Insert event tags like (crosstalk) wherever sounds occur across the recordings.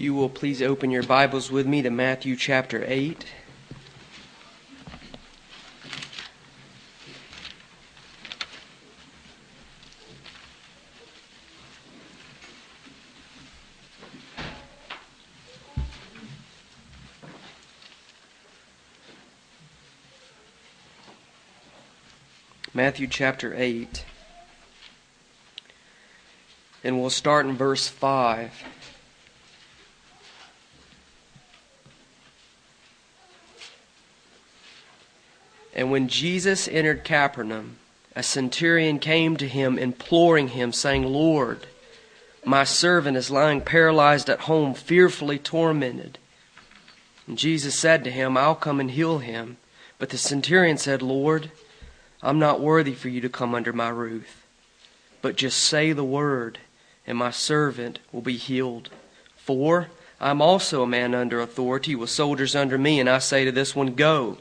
you will please open your Bibles with me to Matthew chapter 8. Matthew chapter 8. And we'll start in verse 5. And when Jesus entered Capernaum, a centurion came to him, imploring him, saying, Lord, my servant is lying paralyzed at home, fearfully tormented. And Jesus said to him, I'll come and heal him. But the centurion said, Lord, I'm not worthy for you to come under my roof, but just say the word, and my servant will be healed. For I'm also a man under authority, with soldiers under me, and I say to this one, Go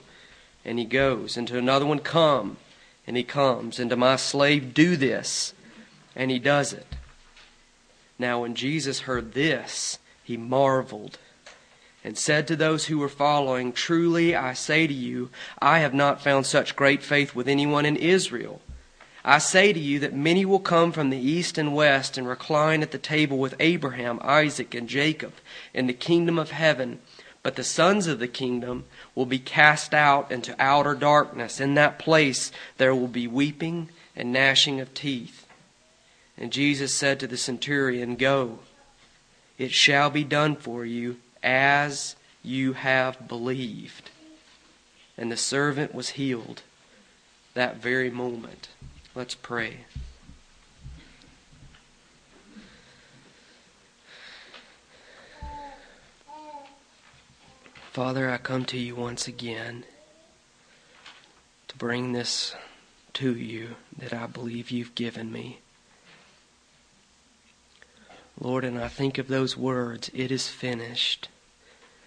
and he goes. And to another one, Come, and he comes. And to my slave, Do this, and he does it. Now, when Jesus heard this, he marveled and said to those who were following, Truly I say to you, I have not found such great faith with anyone in Israel. I say to you that many will come from the east and west and recline at the table with Abraham, Isaac, and Jacob in the kingdom of heaven. But the sons of the kingdom will be cast out into outer darkness. In that place there will be weeping and gnashing of teeth. And Jesus said to the centurion, Go, it shall be done for you as you have believed. And the servant was healed that very moment. Let's pray. Father, I come to you once again to bring this to you that I believe you've given me. Lord, and I think of those words, it is finished,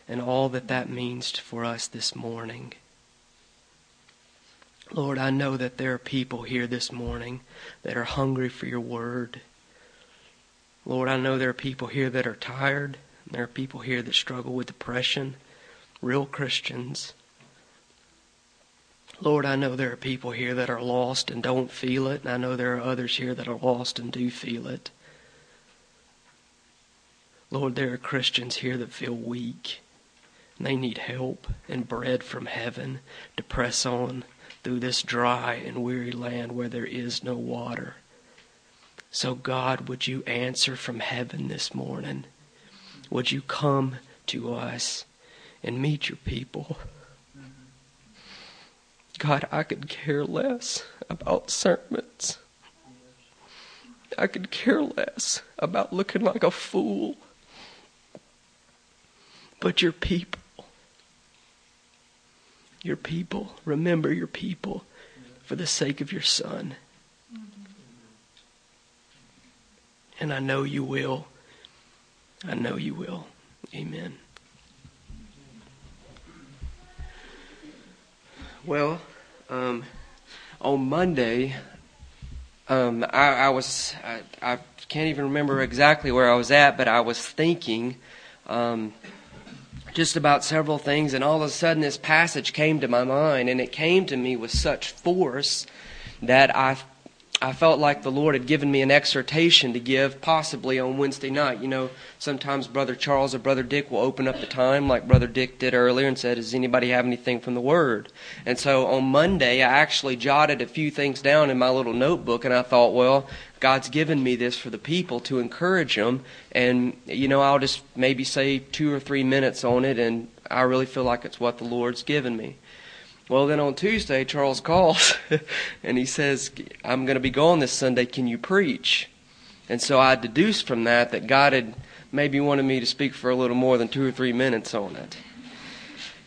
and all that that means for us this morning. Lord, I know that there are people here this morning that are hungry for your word. Lord, I know there are people here that are tired. There are people here that struggle with depression real Christians. Lord, I know there are people here that are lost and don't feel it, and I know there are others here that are lost and do feel it. Lord, there are Christians here that feel weak. And they need help and bread from heaven to press on through this dry and weary land where there is no water. So, God, would you answer from heaven this morning? Would you come to us? And meet your people. God, I could care less about sermons. I could care less about looking like a fool. But your people, your people, remember your people for the sake of your son. And I know you will. I know you will. Amen. Well, um, on Monday, um, I, I, was I, I, can't even remember exactly where I was at, but I was thinking um, just about several things, and all of a sudden this passage came to my mind, and it came to me with such force that I I felt like the Lord had given me an exhortation to give, possibly on Wednesday night. You know, sometimes Brother Charles or Brother Dick will open up the time, like Brother Dick did earlier, and said, Does anybody have anything from the Word? And so on Monday, I actually jotted a few things down in my little notebook, and I thought, well, God's given me this for the people to encourage them, and, you know, I'll just maybe say two or three minutes on it, and I really feel like it's what the Lord's given me. Well, then on Tuesday, Charles calls (laughs) and he says, I'm going to be gone this Sunday. Can you preach? And so I deduced from that that God had maybe wanted me to speak for a little more than two or three minutes on it.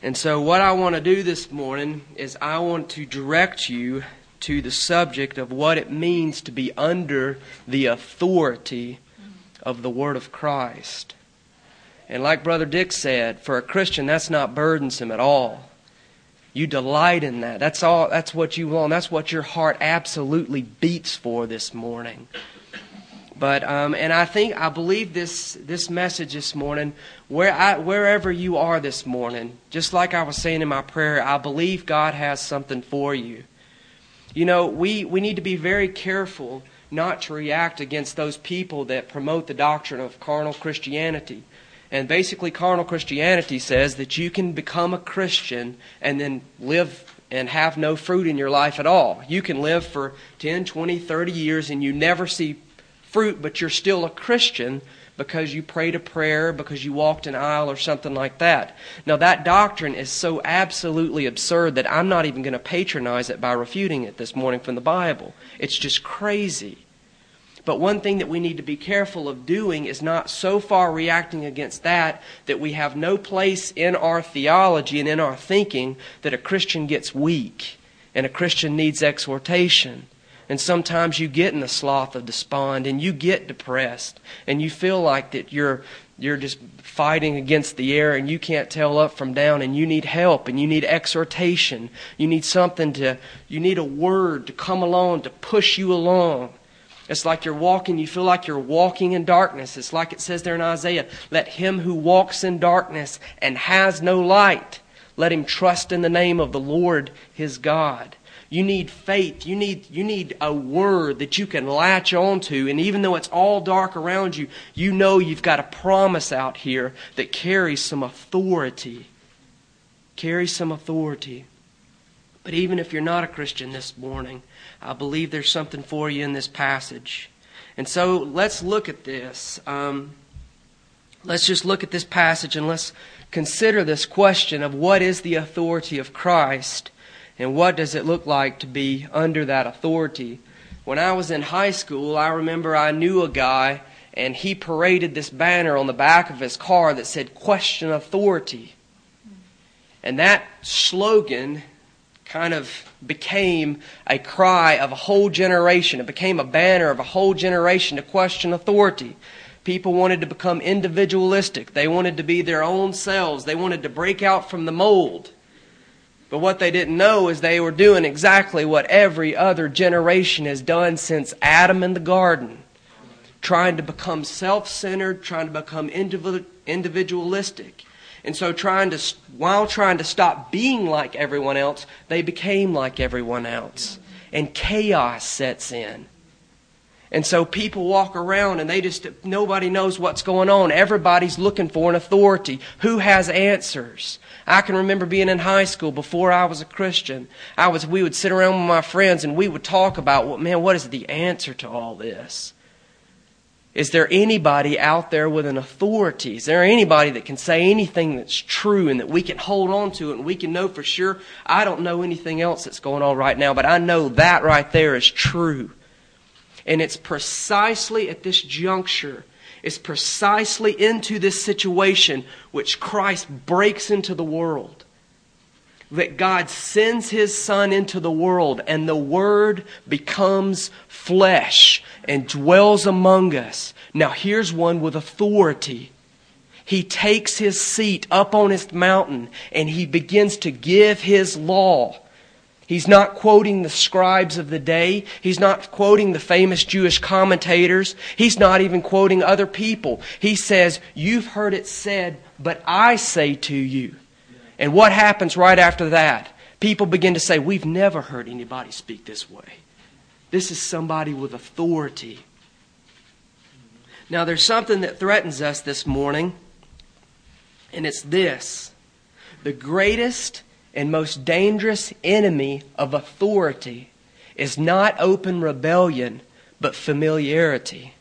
And so, what I want to do this morning is I want to direct you to the subject of what it means to be under the authority of the Word of Christ. And like Brother Dick said, for a Christian, that's not burdensome at all. You delight in that. That's all that's what you want. That's what your heart absolutely beats for this morning. But um, and I think I believe this this message this morning, where I, wherever you are this morning, just like I was saying in my prayer, I believe God has something for you. You know, we, we need to be very careful not to react against those people that promote the doctrine of carnal Christianity. And basically, carnal Christianity says that you can become a Christian and then live and have no fruit in your life at all. You can live for 10, 20, 30 years and you never see fruit, but you're still a Christian because you prayed a prayer, because you walked an aisle, or something like that. Now, that doctrine is so absolutely absurd that I'm not even going to patronize it by refuting it this morning from the Bible. It's just crazy. But one thing that we need to be careful of doing is not so far reacting against that that we have no place in our theology and in our thinking that a Christian gets weak and a Christian needs exhortation. And sometimes you get in the slough of despond and you get depressed and you feel like that you're you're just fighting against the air and you can't tell up from down and you need help and you need exhortation. You need something to you need a word to come along to push you along. It's like you're walking, you feel like you're walking in darkness. It's like it says there in Isaiah, let him who walks in darkness and has no light, let him trust in the name of the Lord his God. You need faith. You need, you need a word that you can latch onto. And even though it's all dark around you, you know you've got a promise out here that carries some authority. Carries some authority. But even if you're not a Christian this morning, I believe there's something for you in this passage. And so let's look at this. Um, let's just look at this passage and let's consider this question of what is the authority of Christ and what does it look like to be under that authority. When I was in high school, I remember I knew a guy and he paraded this banner on the back of his car that said, Question authority. And that slogan kind of became a cry of a whole generation. It became a banner of a whole generation to question authority. People wanted to become individualistic. They wanted to be their own selves. They wanted to break out from the mold. But what they didn't know is they were doing exactly what every other generation has done since Adam in the garden trying to become self centered, trying to become individualistic. And so trying to while trying to stop being like everyone else, they became like everyone else. And chaos sets in. And so people walk around and they just nobody knows what's going on. Everybody's looking for an authority. Who has answers? I can remember being in high school before I was a Christian. I was we would sit around with my friends and we would talk about, well, man, what is the answer to all this? Is there anybody out there with an authority? Is there anybody that can say anything that's true and that we can hold on to and we can know for sure? I don't know anything else that's going on right now, but I know that right there is true. And it's precisely at this juncture, it's precisely into this situation which Christ breaks into the world that God sends His Son into the world and the Word becomes flesh and dwells among us. Now, here's one with authority. He takes his seat up on his mountain and he begins to give his law. He's not quoting the scribes of the day. He's not quoting the famous Jewish commentators. He's not even quoting other people. He says, You've heard it said, but I say to you. And what happens right after that? People begin to say, We've never heard anybody speak this way. This is somebody with authority. Now, there's something that threatens us this morning, and it's this the greatest and most dangerous enemy of authority is not open rebellion, but familiarity.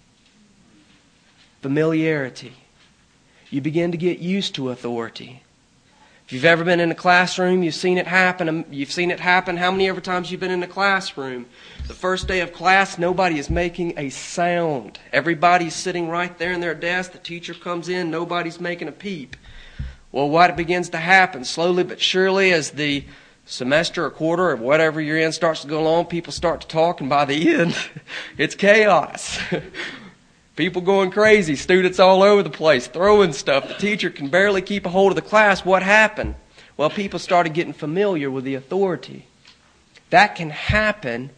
Familiarity. You begin to get used to authority. If you've ever been in a classroom, you've seen it happen. Um, you've seen it happen. How many ever times you've been in a classroom? The first day of class, nobody is making a sound. Everybody's sitting right there in their desk. The teacher comes in, nobody's making a peep. Well, what begins to happen slowly but surely as the semester or quarter or whatever you're in starts to go along, people start to talk, and by the (laughs) end, it's chaos. (laughs) People going crazy, students all over the place, throwing stuff. The teacher can barely keep a hold of the class. What happened? Well, people started getting familiar with the authority. That can happen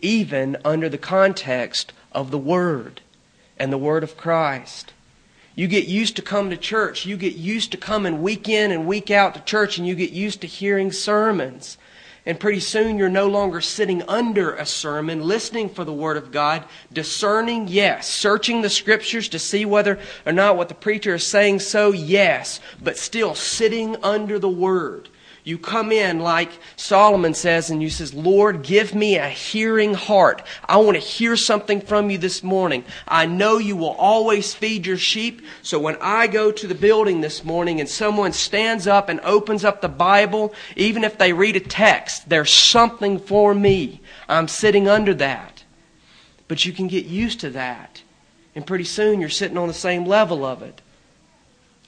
even under the context of the Word. and the Word of Christ. You get used to coming to church. You get used to coming week in and week out to church, and you get used to hearing sermons. And pretty soon you're no longer sitting under a sermon, listening for the Word of God, discerning, yes, searching the Scriptures to see whether or not what the preacher is saying so, yes, but still sitting under the Word. You come in like Solomon says, and you says, Lord, give me a hearing heart. I want to hear something from you this morning. I know you will always feed your sheep. So when I go to the building this morning and someone stands up and opens up the Bible, even if they read a text, there's something for me. I'm sitting under that. But you can get used to that. And pretty soon you're sitting on the same level of it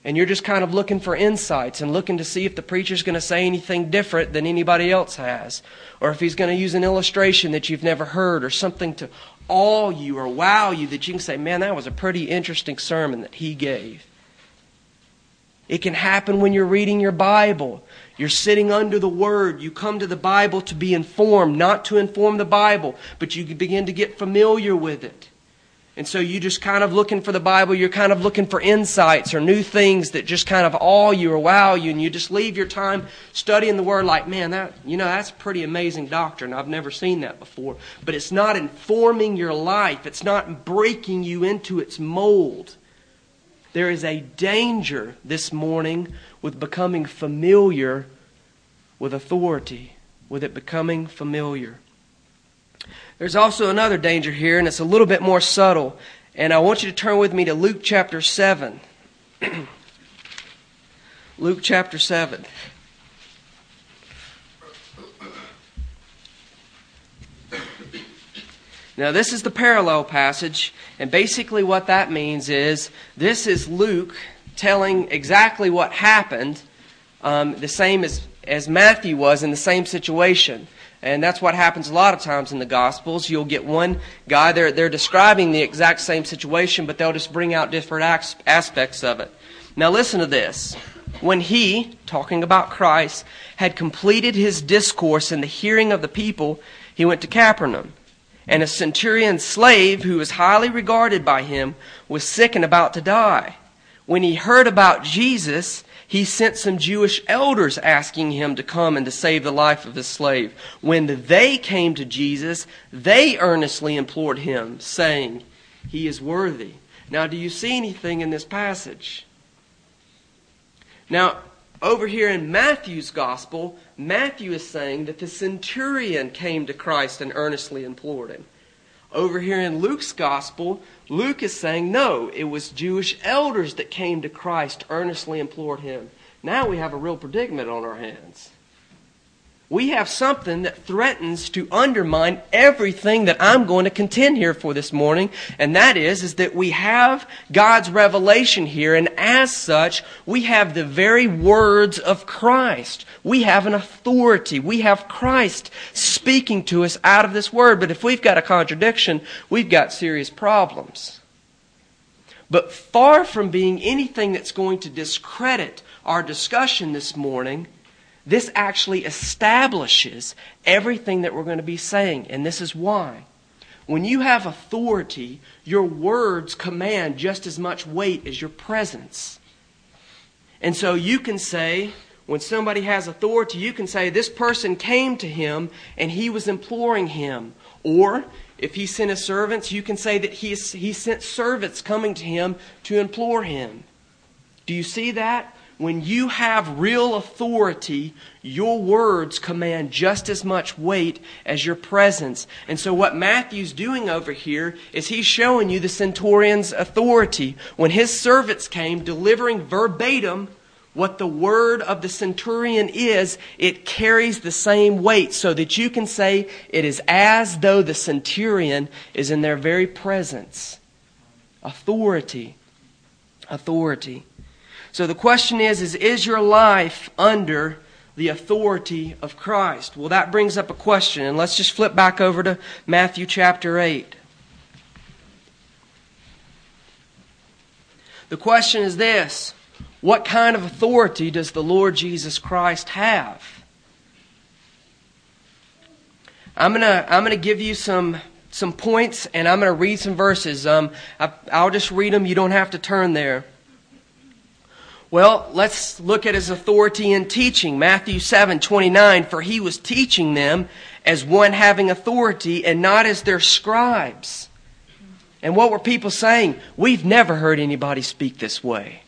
and you're just kind of looking for insights and looking to see if the preacher's going to say anything different than anybody else has, or if he's going to use an illustration that you've never heard, or something to awe you or wow you that you can say, man, that was a pretty interesting sermon that he gave. It can happen when you're reading your Bible. You're sitting under the Word. You come to the Bible to be informed, not to inform the Bible, but you begin to get familiar with it. And so you just kind of looking for the Bible, you're kind of looking for insights or new things that just kind of awe you or wow you, and you just leave your time studying the Word like, man, that you know, that's pretty amazing doctrine. I've never seen that before. But it's not informing your life, it's not breaking you into its mold. There is a danger this morning with becoming familiar with authority, with it becoming familiar. There's also another danger here, and it's a little bit more subtle. And I want you to turn with me to Luke chapter 7. (clears throat) Luke chapter 7. (clears throat) Now, this is the parallel passage, and basically what that means is this is Luke telling exactly what happened, um, the same as, as Matthew was in the same situation. And that's what happens a lot of times in the Gospels. You'll get one guy, they're, they're describing the exact same situation, but they'll just bring out different aspects of it. Now, listen to this. When he, talking about Christ, had completed his discourse in the hearing of the people, he went to Capernaum. And a centurion's slave, who was highly regarded by him, was sick and about to die. When he heard about Jesus, he sent some Jewish elders asking him to come and to save the life of his slave. When they came to Jesus, they earnestly implored him, saying, He is worthy. Now, do you see anything in this passage? Now, over here in Matthew's gospel, Matthew is saying that the centurion came to Christ and earnestly implored him. Over here in Luke's gospel, Luke is saying, no, it was Jewish elders that came to Christ, earnestly implored him. Now we have a real predicament on our hands we have something that threatens to undermine everything that I'm going to contend here for this morning, and that is, is that we have God's revelation here, and as such, we have the very words of Christ. We have an authority. We have Christ speaking to us out of this word. But if we've got a contradiction, we've got serious problems. But far from being anything that's going to discredit our discussion this morning, this actually establishes everything that we're going to be saying, and this is why. When you have authority, your words command just as much weight as your presence. And so you can say, when somebody has authority, you can say, This person came to him and he was imploring him. Or, if he sent his servants, you can say that he, he sent servants coming to him to implore him. Do you see that? When you have real authority, your words command just as much weight as your presence. And so, what Matthew's doing over here is he's showing you the centurion's authority. When his servants came, delivering verbatim what the word of the centurion is, it carries the same weight so that you can say it is as though the centurion is in their very presence. Authority. Authority. So the question is, is, is your life under the authority of Christ? Well, that brings up a question, and let's just flip back over to Matthew chapter 8. The question is this What kind of authority does the Lord Jesus Christ have? I'm going to I'm to give you some some points, and I'm going to read some verses. Um, I, I'll just read them. You don't have to turn there. Well, let's look at his authority in teaching. Matthew 7 29. For he was teaching them as one having authority and not as their scribes. And what were people saying? We've never heard anybody speak this way.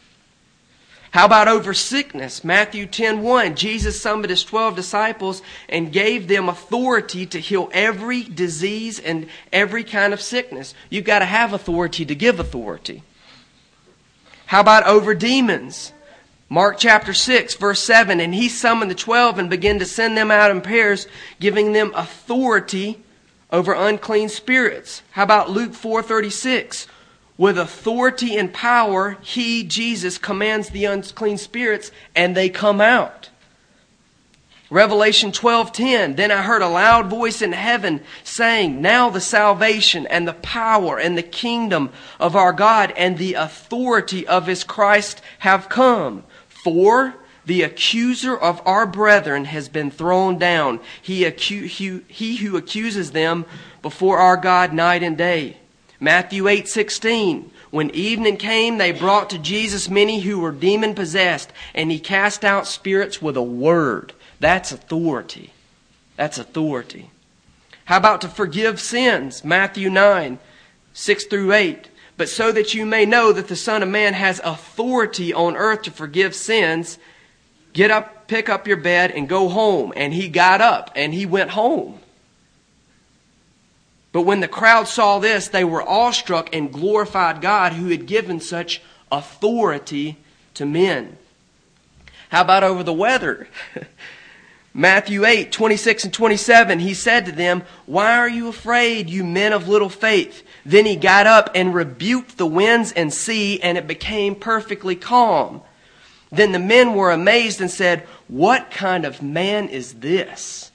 How about over sickness? Matthew 10 1. Jesus summoned his 12 disciples and gave them authority to heal every disease and every kind of sickness. You've got to have authority to give authority. How about over demons? Mark chapter 6, verse 7. And he summoned the twelve and began to send them out in pairs, giving them authority over unclean spirits. How about Luke 4:36? With authority and power, he, Jesus, commands the unclean spirits, and they come out. Revelation 12:10 Then I heard a loud voice in heaven saying now the salvation and the power and the kingdom of our God and the authority of his Christ have come. For the accuser of our brethren has been thrown down. He, acu- he who accuses them before our God night and day. Matthew 8:16 When evening came they brought to Jesus many who were demon possessed and he cast out spirits with a word that's authority. That's authority. How about to forgive sins? Matthew 9, 6 through 8. But so that you may know that the Son of Man has authority on earth to forgive sins, get up, pick up your bed, and go home. And he got up and he went home. But when the crowd saw this, they were awestruck and glorified God who had given such authority to men. How about over the weather? (laughs) Matthew 8, 26 and 27, he said to them, Why are you afraid, you men of little faith? Then he got up and rebuked the winds and sea, and it became perfectly calm. Then the men were amazed and said, What kind of man is this?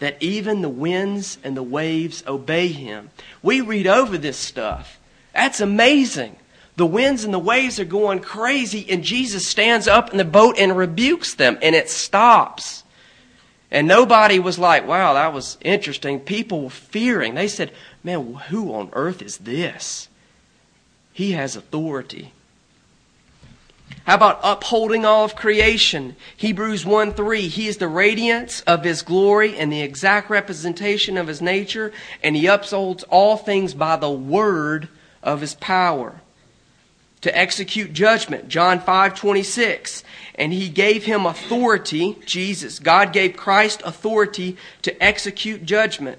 That even the winds and the waves obey him. We read over this stuff. That's amazing. The winds and the waves are going crazy, and Jesus stands up in the boat and rebukes them, and it stops. And nobody was like, wow, that was interesting. People were fearing. They said, man, who on earth is this? He has authority. How about upholding all of creation? Hebrews 1 3. He is the radiance of his glory and the exact representation of his nature, and he upholds all things by the word of his power to execute judgment. John 5 26. And he gave him authority, Jesus, God gave Christ authority to execute judgment.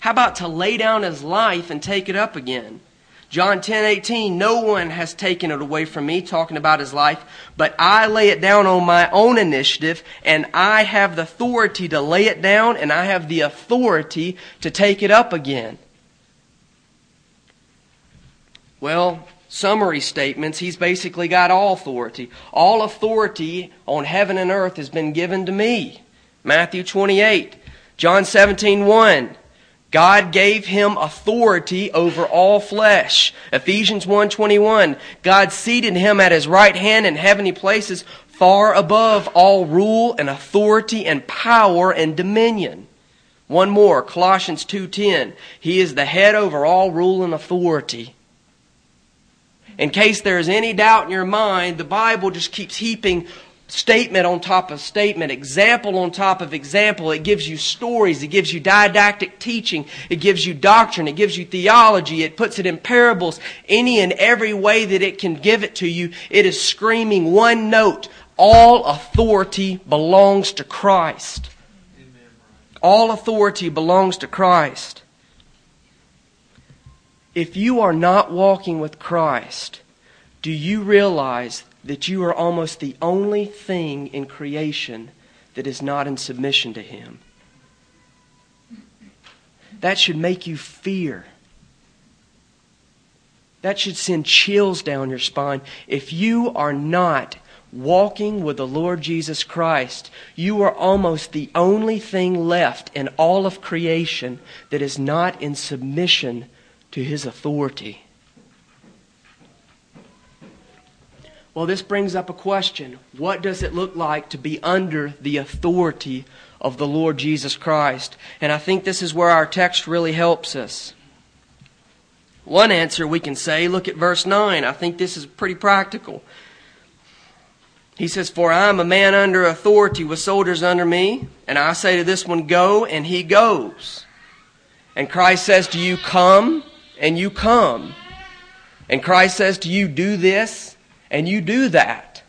How about to lay down his life and take it up again? John 10 18, no one has taken it away from me, talking about his life, but I lay it down on my own initiative, and I have the authority to lay it down, and I have the authority to take it up again. Well, summary statements, he's basically got all authority. All authority on heaven and earth has been given to me. Matthew 28, John 17, 1. God gave him authority over all flesh. Ephesians 1:21 God seated him at his right hand in heavenly places far above all rule and authority and power and dominion. One more, Colossians 2:10 He is the head over all rule and authority in case there's any doubt in your mind, the Bible just keeps heaping statement on top of statement, example on top of example. It gives you stories. It gives you didactic teaching. It gives you doctrine. It gives you theology. It puts it in parables. Any and every way that it can give it to you, it is screaming one note. All authority belongs to Christ. All authority belongs to Christ. If you are not walking with Christ, do you realize that you are almost the only thing in creation that is not in submission to Him? That should make you fear. That should send chills down your spine. If you are not walking with the Lord Jesus Christ, you are almost the only thing left in all of creation that is not in submission to his authority. Well, this brings up a question. What does it look like to be under the authority of the Lord Jesus Christ? And I think this is where our text really helps us. One answer we can say, look at verse 9. I think this is pretty practical. He says, For I am a man under authority with soldiers under me, and I say to this one, Go, and he goes. And Christ says to you, Come, and you come. And Christ says to you, Do this, and you do that.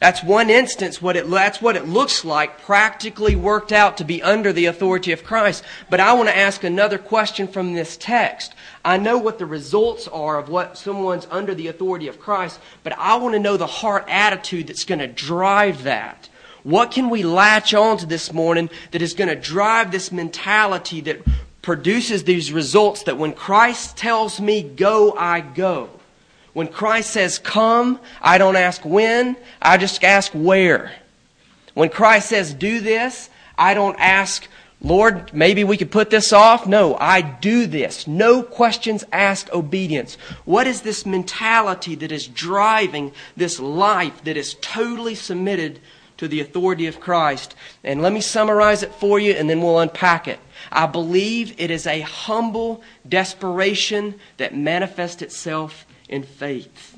That's one instance what it, that's what it looks like practically worked out to be under the authority of Christ. But I want to ask another question from this text. I know what the results are of what someone's under the authority of Christ, but I want to know the heart attitude that's going to drive that. What can we latch on to this morning that is going to drive this mentality that produces these results that when Christ tells me go, I go? When Christ says come, I don't ask when, I just ask where. When Christ says do this, I don't ask, Lord, maybe we could put this off. No, I do this. No questions asked obedience. What is this mentality that is driving this life that is totally submitted to the authority of Christ? And let me summarize it for you and then we'll unpack it. I believe it is a humble desperation that manifests itself in faith.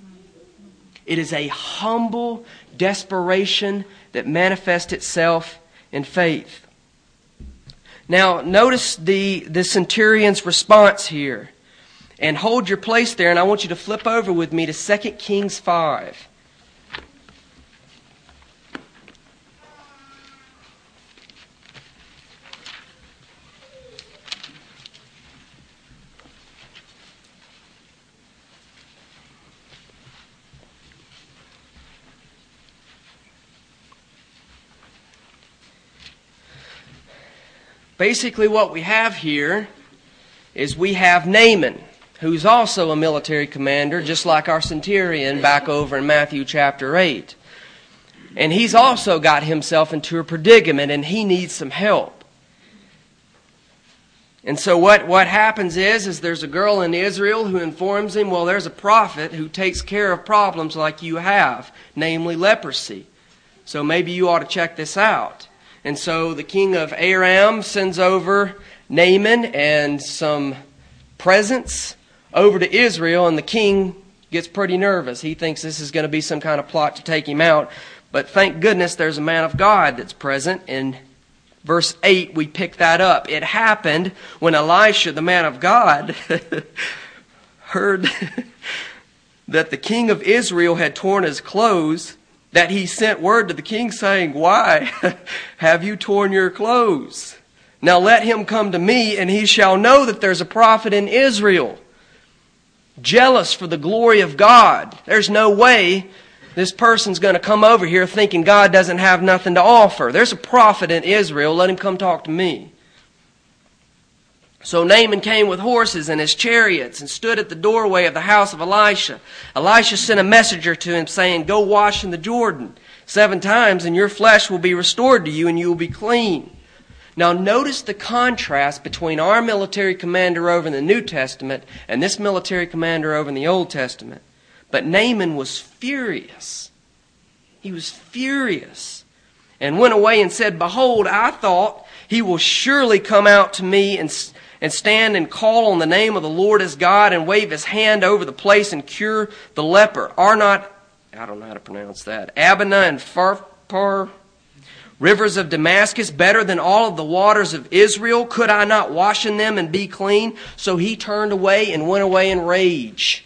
It is a humble desperation that manifests itself in faith. Now, notice the, the centurion's response here. And hold your place there, and I want you to flip over with me to 2 Kings 5. Basically, what we have here is we have Naaman, who's also a military commander, just like our centurion back over in Matthew chapter 8. And he's also got himself into a predicament and he needs some help. And so what, what happens is, is there's a girl in Israel who informs him, well, there's a prophet who takes care of problems like you have, namely leprosy. So maybe you ought to check this out. And so the king of Aram sends over Naaman and some presents over to Israel, and the king gets pretty nervous. He thinks this is going to be some kind of plot to take him out. But thank goodness there's a man of God that's present. In verse 8, we pick that up. It happened when Elisha, the man of God, (laughs) heard (laughs) that the king of Israel had torn his clothes that he sent word to the king saying, Why (laughs) have you torn your clothes? Now let him come to me, and he shall know that there's a prophet in Israel. Jealous for the glory of God. There's no way this person's going to come over here thinking God doesn't have nothing to offer. There's a prophet in Israel. Let him come talk to me. So Naaman came with horses and his chariots and stood at the doorway of the house of Elisha. Elisha sent a messenger to him saying, Go wash in the Jordan seven times and your flesh will be restored to you and you will be clean. Now notice the contrast between our military commander over in the New Testament and this military commander over in the Old Testament. But Naaman was furious. He was furious and went away and said, Behold, I thought he will surely come out to me and and stand and call on the name of the Lord as God and wave his hand over the place and cure the leper? Are not, I don't know how to pronounce that, Abana and Pharpar, rivers of Damascus, better than all of the waters of Israel? Could I not wash in them and be clean? So he turned away and went away in rage.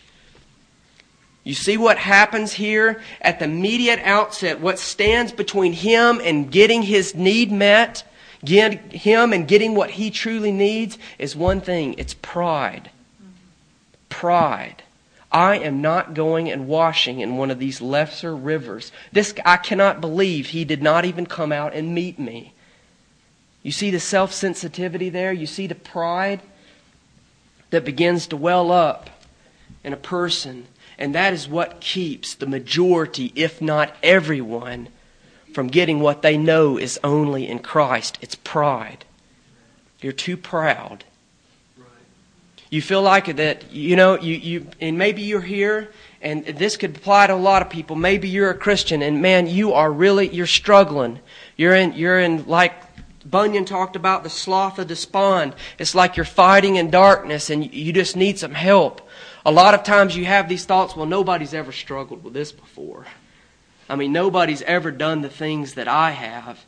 You see what happens here at the immediate outset, what stands between him and getting his need met? Get him and getting what he truly needs is one thing it's pride. Pride. I am not going and washing in one of these lesser rivers. This I cannot believe he did not even come out and meet me. You see the self sensitivity there? You see the pride that begins to well up in a person. And that is what keeps the majority, if not everyone, from getting what they know is only in Christ. It's pride. You're too proud. You feel like that, you know, you, you, and maybe you're here and this could apply to a lot of people. Maybe you're a Christian and man, you are really, you're struggling. You're in, you're in like Bunyan talked about the slough of despond. It's like you're fighting in darkness and you just need some help. A lot of times you have these thoughts, well, nobody's ever struggled with this before. I mean, nobody's ever done the things that I have.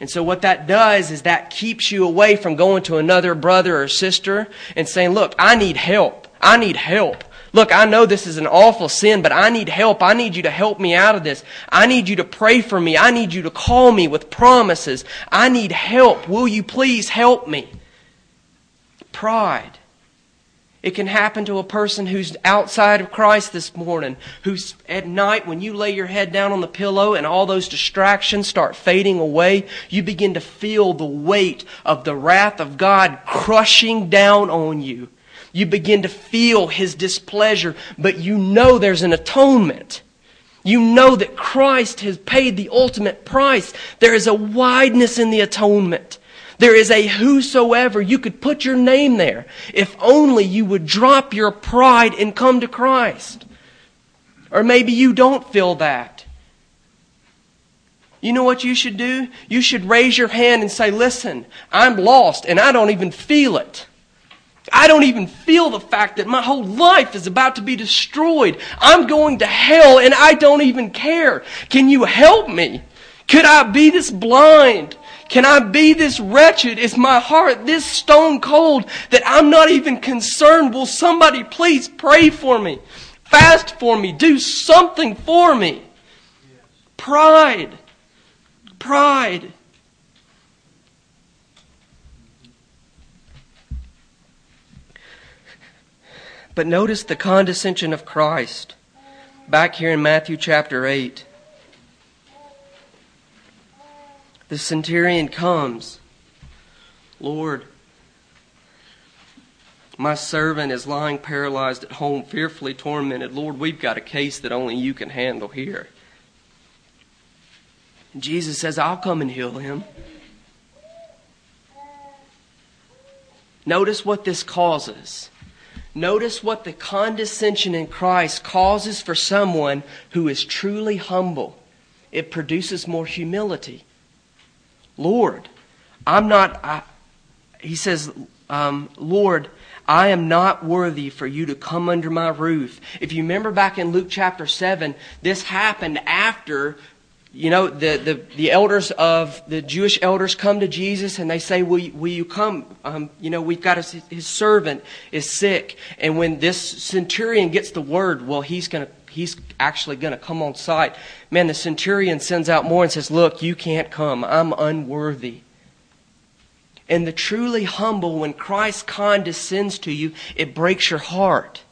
And so what that does is that keeps you away from going to another brother or sister and saying, look, I need help. I need help. Look, I know this is an awful sin, but I need help. I need you to help me out of this. I need you to pray for me. I need you to call me with promises. I need help. Will you please help me? Pride. It can happen to a person who's outside of Christ this morning, who's at night when you lay your head down on the pillow and all those distractions start fading away, you begin to feel the weight of the wrath of God crushing down on you. You begin to feel His displeasure, but you know there's an atonement. You know that Christ has paid the ultimate price. There is a wideness in the atonement. There is a whosoever. You could put your name there if only you would drop your pride and come to Christ. Or maybe you don't feel that. You know what you should do? You should raise your hand and say, Listen, I'm lost and I don't even feel it. I don't even feel the fact that my whole life is about to be destroyed. I'm going to hell and I don't even care. Can you help me? Could I be this blind? Can I be this wretched? Is my heart this stone cold that I'm not even concerned? Will somebody please pray for me? Fast for me. Do something for me. Pride. Pride. But notice the condescension of Christ back here in Matthew chapter 8. The centurion comes. Lord, my servant is lying paralyzed at home, fearfully tormented. Lord, we've got a case that only you can handle here. Jesus says, I'll come and heal him. Notice what this causes. Notice what the condescension in Christ causes for someone who is truly humble. It produces more humility. Lord, I'm not, I, he says, um, Lord, I am not worthy for you to come under my roof. If you remember back in Luke chapter 7, this happened after, you know, the, the, the elders of, the Jewish elders come to Jesus and they say, will you, will you come? Um, you know, we've got a, his servant is sick. And when this centurion gets the word, well, he's going to he's actually going to come on site. Man, the centurion sends out more and says, Look, you can't come. I'm unworthy. And the truly humble, when Christ condescends to you, it breaks your heart.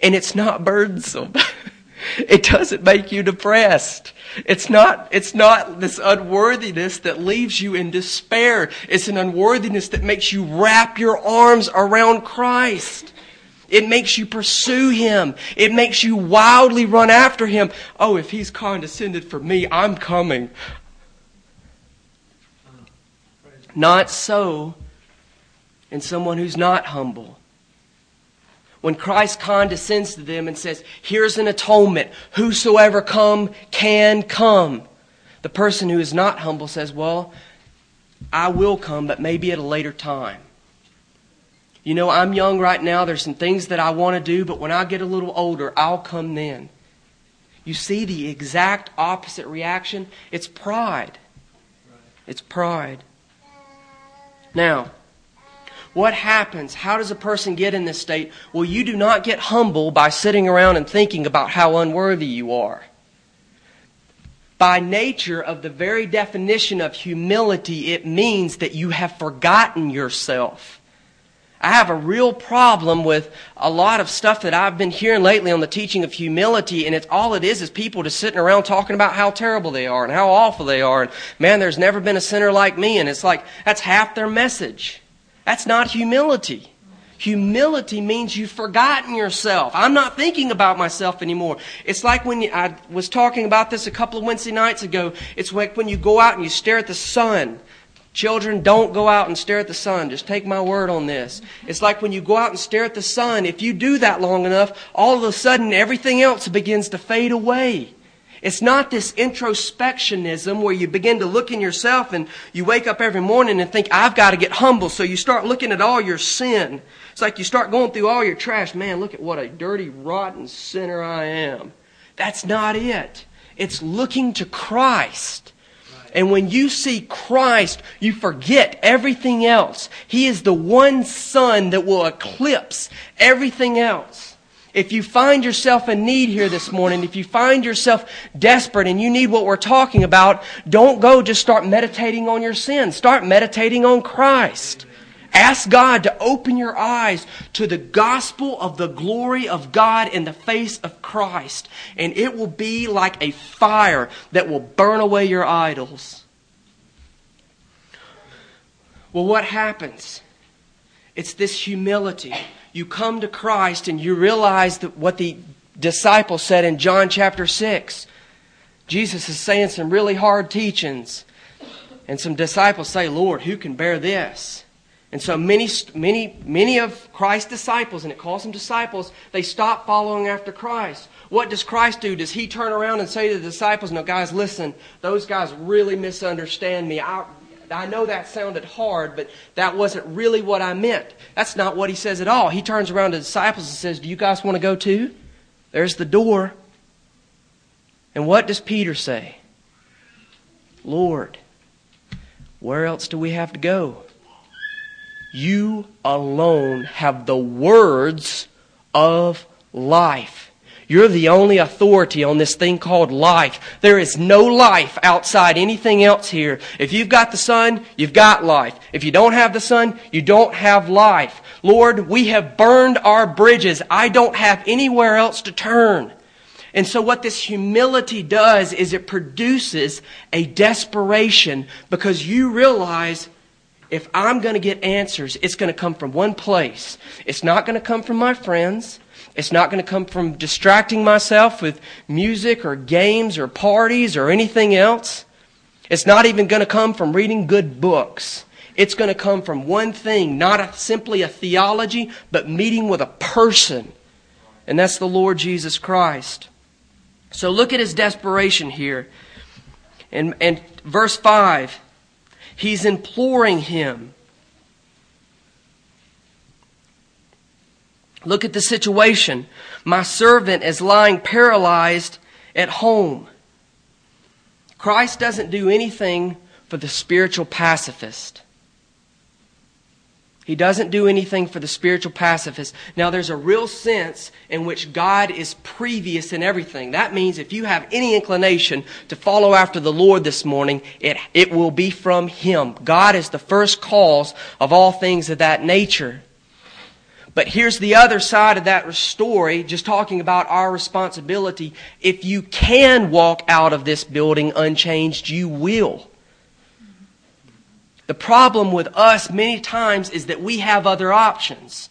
And it's not burdensome. (laughs) it doesn't make you depressed. It's not, it's not this unworthiness that leaves you in despair. It's an unworthiness that makes you wrap your arms around Christ. It makes you pursue him. It makes you wildly run after him. Oh, if he's condescended for me, I'm coming. Not so in someone who's not humble. When Christ condescends to them and says, Here's an atonement. Whosoever come can come. The person who is not humble says, Well, I will come, but maybe at a later time. You know, I'm young right now. There's some things that I want to do, but when I get a little older, I'll come then. You see the exact opposite reaction? It's pride. It's pride. Now, what happens? How does a person get in this state? Well, you do not get humble by sitting around and thinking about how unworthy you are. By nature of the very definition of humility, it means that you have forgotten yourself. I have a real problem with a lot of stuff that I've been hearing lately on the teaching of humility, and it's all it is is people just sitting around talking about how terrible they are and how awful they are, and man, there's never been a sinner like me, and it's like that's half their message. That's not humility. Humility means you've forgotten yourself. I'm not thinking about myself anymore. It's like when you, I was talking about this a couple of Wednesday nights ago. It's like when you go out and you stare at the sun Children, don't go out and stare at the sun. Just take my word on this. It's like when you go out and stare at the sun, if you do that long enough, all of a sudden everything else begins to fade away. It's not this introspectionism where you begin to look in yourself and you wake up every morning and think, I've got to get humble. So you start looking at all your sin. It's like you start going through all your trash. Man, look at what a dirty, rotten sinner I am. That's not it. It's looking to Christ. And when you see Christ, you forget everything else. He is the one sun that will eclipse everything else. If you find yourself in need here this morning, if you find yourself desperate and you need what we're talking about, don't go just start meditating on your sin. Start meditating on Christ. Ask God to open your eyes to the gospel of the glory of God in the face of Christ. And it will be like a fire that will burn away your idols. Well, what happens? It's this humility. You come to Christ and you realize that what the disciples said in John chapter 6. Jesus is saying some really hard teachings. And some disciples say, Lord, who can bear this? And so many, many, many of Christ's disciples, and it calls them disciples, they stop following after Christ. What does Christ do? Does he turn around and say to the disciples, No, guys, listen, those guys really misunderstand me. I, I know that sounded hard, but that wasn't really what I meant. That's not what he says at all. He turns around to the disciples and says, Do you guys want to go too? There's the door. And what does Peter say? Lord, where else do we have to go? You alone have the words of life. You're the only authority on this thing called life. There is no life outside anything else here. If you've got the Son, you've got life. If you don't have the Son, you don't have life. Lord, we have burned our bridges. I don't have anywhere else to turn. And so what this humility does is it produces a desperation because you realize if I'm going to get answers, it's going to come from one place. It's not going to come from my friends. It's not going to come from distracting myself with music or games or parties or anything else. It's not even going to come from reading good books. It's going to come from one thing, not a, simply a theology, but meeting with a person. And that's the Lord Jesus Christ. So look at his desperation here. And, and verse 5 He's imploring him. Look at the situation. My servant is lying paralyzed at home. Christ doesn't do anything for the spiritual pacifist. He doesn't do anything for the spiritual pacifist. Now, there's a real sense in which God is previous in everything. That means if you have any inclination to follow after the Lord this morning, it, it will be from Him. God is the first cause of all things of that nature. But here's the other side of that story, just talking about our responsibility. If you can walk out of this building unchanged, you will. The problem with us many times is that we have other options.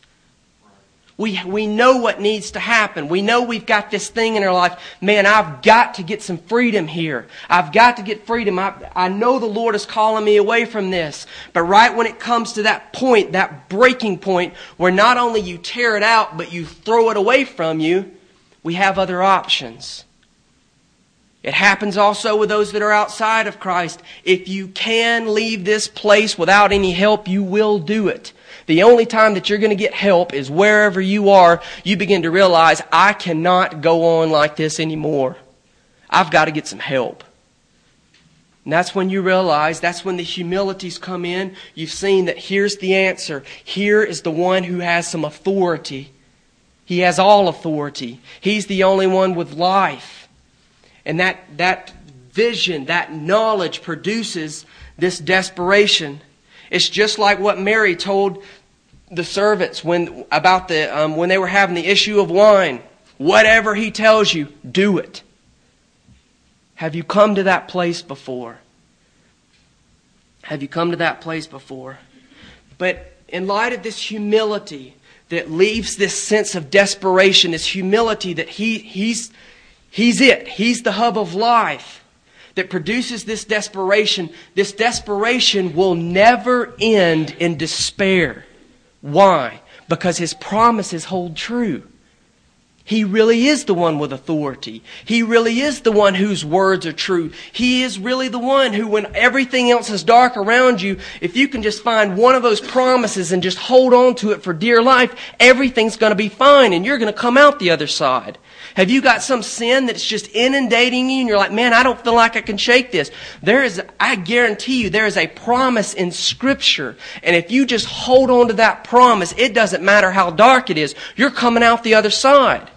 We, we know what needs to happen. We know we've got this thing in our life. Man, I've got to get some freedom here. I've got to get freedom. I, I know the Lord is calling me away from this. But right when it comes to that point, that breaking point, where not only you tear it out, but you throw it away from you, we have other options. It happens also with those that are outside of Christ. If you can leave this place without any help, you will do it. The only time that you're going to get help is wherever you are, you begin to realize, I cannot go on like this anymore. I've got to get some help. And that's when you realize, that's when the humilities come in. You've seen that here's the answer. Here is the one who has some authority. He has all authority. He's the only one with life. And that, that vision, that knowledge produces this desperation. It's just like what Mary told the servants when, about the, um, when they were having the issue of wine. Whatever he tells you, do it. Have you come to that place before? Have you come to that place before? But in light of this humility that leaves this sense of desperation, this humility that he, he's He's it. He's the hub of life. that produces this desperation, this desperation will never end in despair. Why? Because his promises hold true. He really is the one with authority. He really is the one whose words are true. He is really the one who, when everything else is dark around you, if you can just find one of those promises and just hold on to it for dear life, everything's going to be fine and you're going to come out the other side. Have you got some sin that's just inundating you and you're like, man, I don't feel like I can shake this? There is, I guarantee you, there is a promise in scripture. And if you just hold on to that promise, it doesn't matter how dark it is, you're coming out the other side.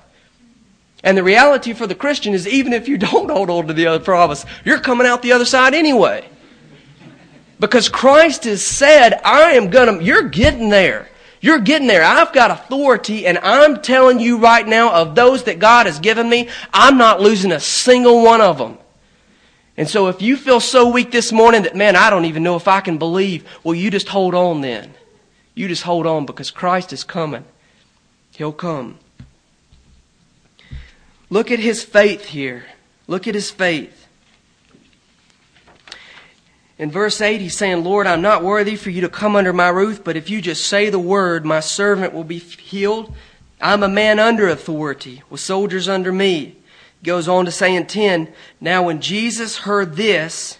And the reality for the Christian is even if you don't hold on to the other promise, you're coming out the other side anyway. Because Christ has said, I am gonna, you're getting there. You're getting there. I've got authority, and I'm telling you right now, of those that God has given me, I'm not losing a single one of them. And so if you feel so weak this morning that, man, I don't even know if I can believe, well, you just hold on then. You just hold on because Christ is coming. He'll come. Look at his faith here. Look at his faith. In verse 8, he's saying, Lord, I'm not worthy for you to come under my roof, but if you just say the word, my servant will be healed. I'm a man under authority, with soldiers under me. He goes on to say in 10, Now when Jesus heard this,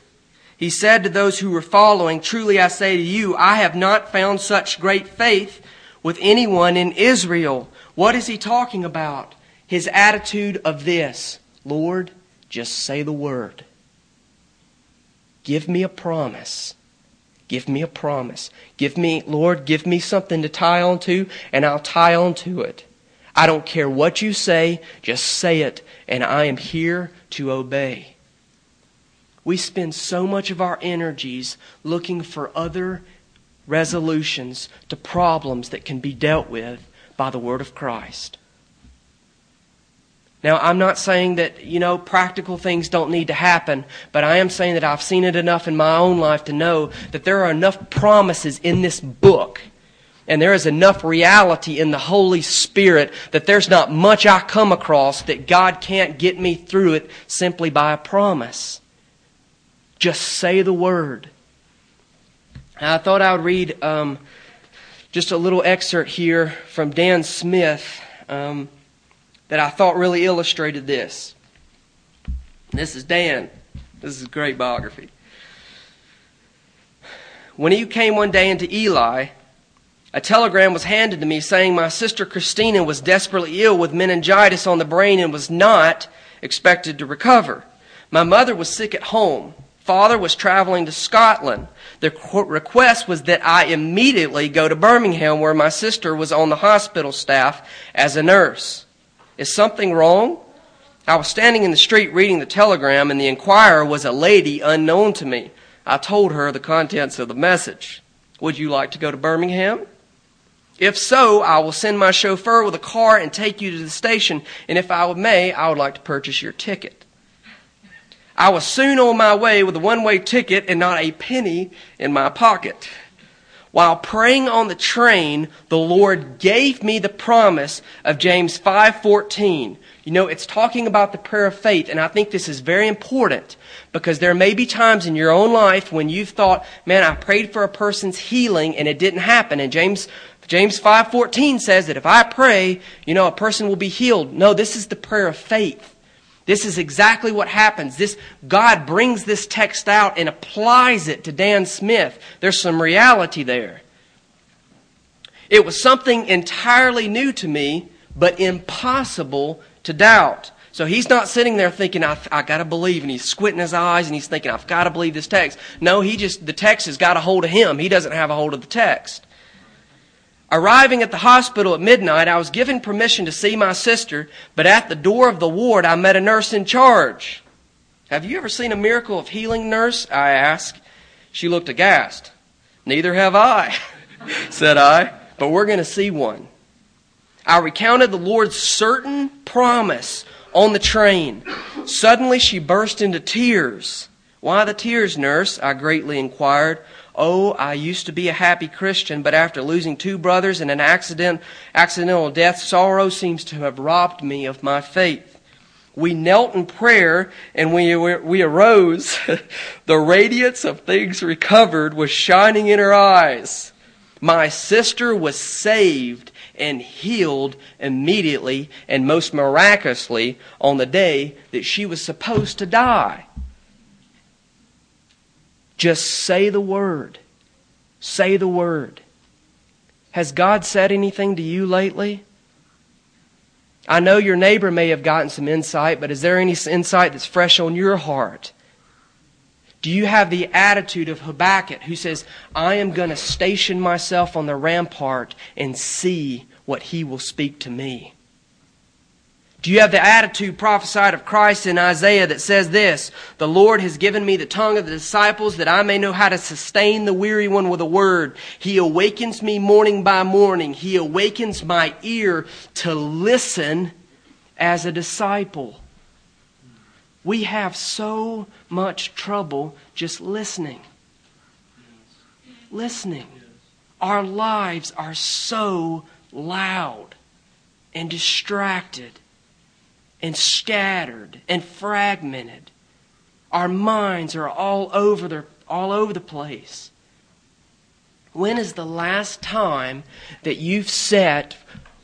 he said to those who were following, Truly I say to you, I have not found such great faith with anyone in Israel. What is he talking about? His attitude of this Lord, just say the word. Give me a promise. Give me a promise. Give me, Lord, give me something to tie onto, and I'll tie onto it. I don't care what you say, just say it, and I am here to obey. We spend so much of our energies looking for other resolutions to problems that can be dealt with by the Word of Christ. Now, I'm not saying that, you know, practical things don't need to happen, but I am saying that I've seen it enough in my own life to know that there are enough promises in this book and there is enough reality in the Holy Spirit that there's not much I come across that God can't get me through it simply by a promise. Just say the word. I thought I would read um, just a little excerpt here from Dan Smith. Um, that I thought really illustrated this. This is Dan. This is a great biography. When he came one day into Ely, a telegram was handed to me saying my sister Christina was desperately ill with meningitis on the brain and was not expected to recover. My mother was sick at home. Father was traveling to Scotland. The request was that I immediately go to Birmingham where my sister was on the hospital staff as a nurse. Is something wrong? I was standing in the street reading the telegram, and the inquirer was a lady unknown to me. I told her the contents of the message. Would you like to go to Birmingham? If so, I will send my chauffeur with a car and take you to the station, and if I may, I would like to purchase your ticket. I was soon on my way with a one way ticket and not a penny in my pocket. While praying on the train, the Lord gave me the promise of James 5:14. You know, it's talking about the prayer of faith, and I think this is very important because there may be times in your own life when you've thought, "Man, I prayed for a person's healing and it didn't happen." And James James 5:14 says that if I pray, you know, a person will be healed. No, this is the prayer of faith. This is exactly what happens. This, God brings this text out and applies it to Dan Smith. There's some reality there. It was something entirely new to me, but impossible to doubt. So he's not sitting there thinking, I, I got to believe, and he's squinting his eyes and he's thinking, I've got to believe this text. No, he just, the text has got a hold of him. He doesn't have a hold of the text. Arriving at the hospital at midnight, I was given permission to see my sister, but at the door of the ward, I met a nurse in charge. Have you ever seen a miracle of healing, nurse? I asked. She looked aghast. Neither have I, (laughs) said I, but we're going to see one. I recounted the Lord's certain promise on the train. Suddenly she burst into tears. Why the tears, nurse? I greatly inquired. Oh, I used to be a happy Christian, but after losing two brothers in an accident, accidental death, sorrow seems to have robbed me of my faith. We knelt in prayer and we, we arose. (laughs) the radiance of things recovered was shining in her eyes. My sister was saved and healed immediately and most miraculously on the day that she was supposed to die. Just say the word. Say the word. Has God said anything to you lately? I know your neighbor may have gotten some insight, but is there any insight that's fresh on your heart? Do you have the attitude of Habakkuk who says, I am going to station myself on the rampart and see what he will speak to me? Do you have the attitude prophesied of Christ in Isaiah that says this The Lord has given me the tongue of the disciples that I may know how to sustain the weary one with a word. He awakens me morning by morning. He awakens my ear to listen as a disciple. We have so much trouble just listening. Listening. Our lives are so loud and distracted and scattered and fragmented. Our minds are all over the, all over the place. When is the last time that you've sat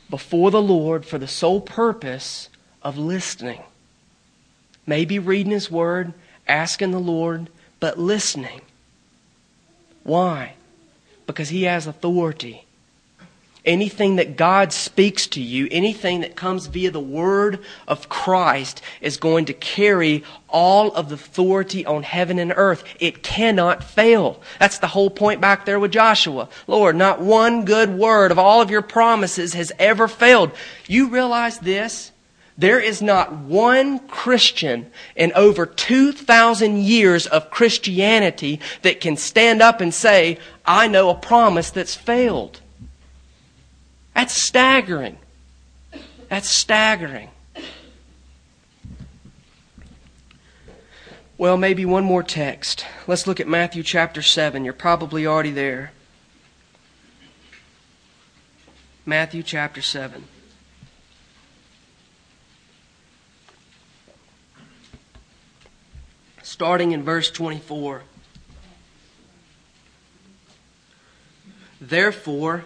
before the Lord for the sole purpose of listening? Maybe reading His Word, asking the Lord, but listening. Why? Because He has authority anything that God speaks to you, anything that comes via the word of Christ, is going to carry all of the authority on heaven and earth. It cannot fail. That's the whole point back there with Joshua. Lord, not one good word of all of your promises has ever failed. You realize this? There is not one Christian in over 2,000 years of Christianity that can stand up and say, I know a promise that's failed. That's staggering. That's staggering. Well, maybe one more text. Let's look at Matthew chapter 7. You're probably already there. Matthew chapter 7. Starting in verse 24. Therefore,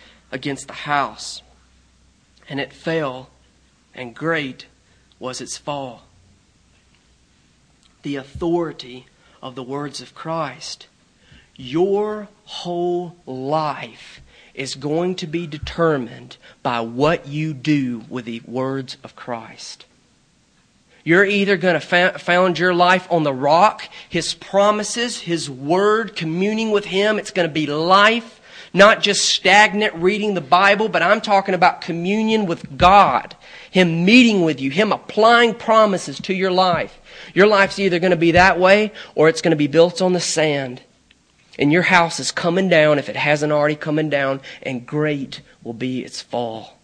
against the house. And it fell, and great was its fall. The authority of the words of Christ. Your whole life is going to be determined by what you do with the words of Christ. You're either going to found your life on the rock, His promises, His word, communing with Him. It's going to be life not just stagnant reading the Bible, but I'm talking about communion with God. Him meeting with you, Him applying promises to your life. Your life's either going to be that way or it's going to be built on the sand. And your house is coming down if it hasn't already coming down, and great will be its fall.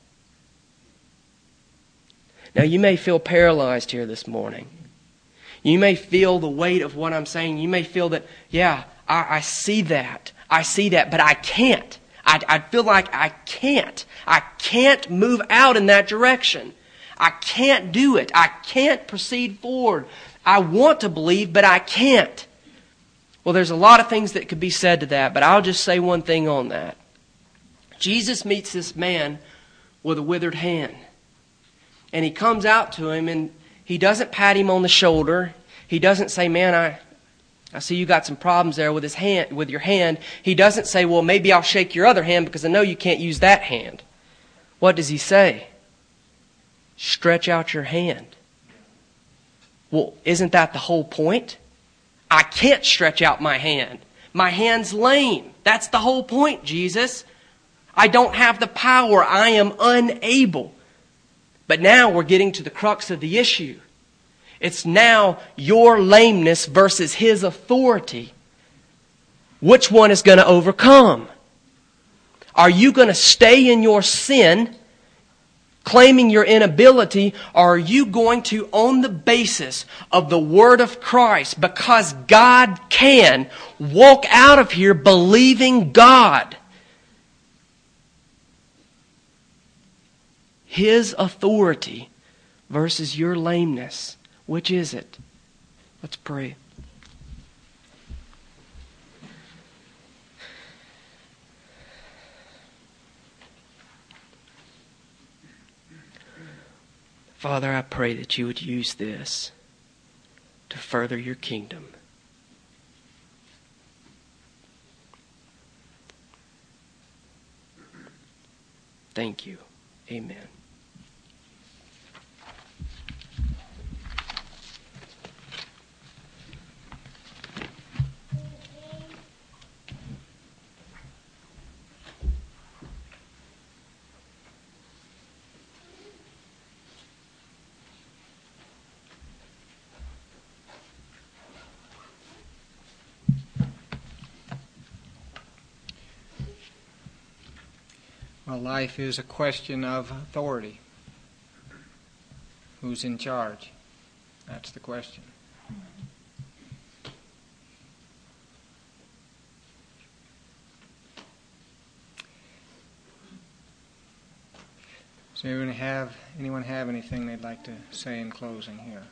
Now, you may feel paralyzed here this morning. You may feel the weight of what I'm saying. You may feel that, yeah, I, I see that. I see that, but I can't. I, I feel like I can't. I can't move out in that direction. I can't do it. I can't proceed forward. I want to believe, but I can't. Well, there's a lot of things that could be said to that, but I'll just say one thing on that. Jesus meets this man with a withered hand. And he comes out to him and he doesn't pat him on the shoulder. He doesn't say, Man, I, I see you got some problems there with his hand, with your hand. He doesn't say, well, maybe I'll shake your other hand because I know you can't use that hand. What does he say? Stretch out your hand. Well, isn't that the whole point? I can't stretch out my hand. My hand's lame. That's the whole point, Jesus. I don't have the power. I am unable. But now we're getting to the crux of the issue. It's now your lameness versus his authority. Which one is going to overcome? Are you going to stay in your sin, claiming your inability, or are you going to, on the basis of the Word of Christ, because God can, walk out of here believing God? His authority versus your lameness. Which is it? Let's pray. Father, I pray that you would use this to further your kingdom. Thank you. Amen. Life is a question of authority. Who's in charge? That's the question. Does anyone have anyone have anything they'd like to say in closing here?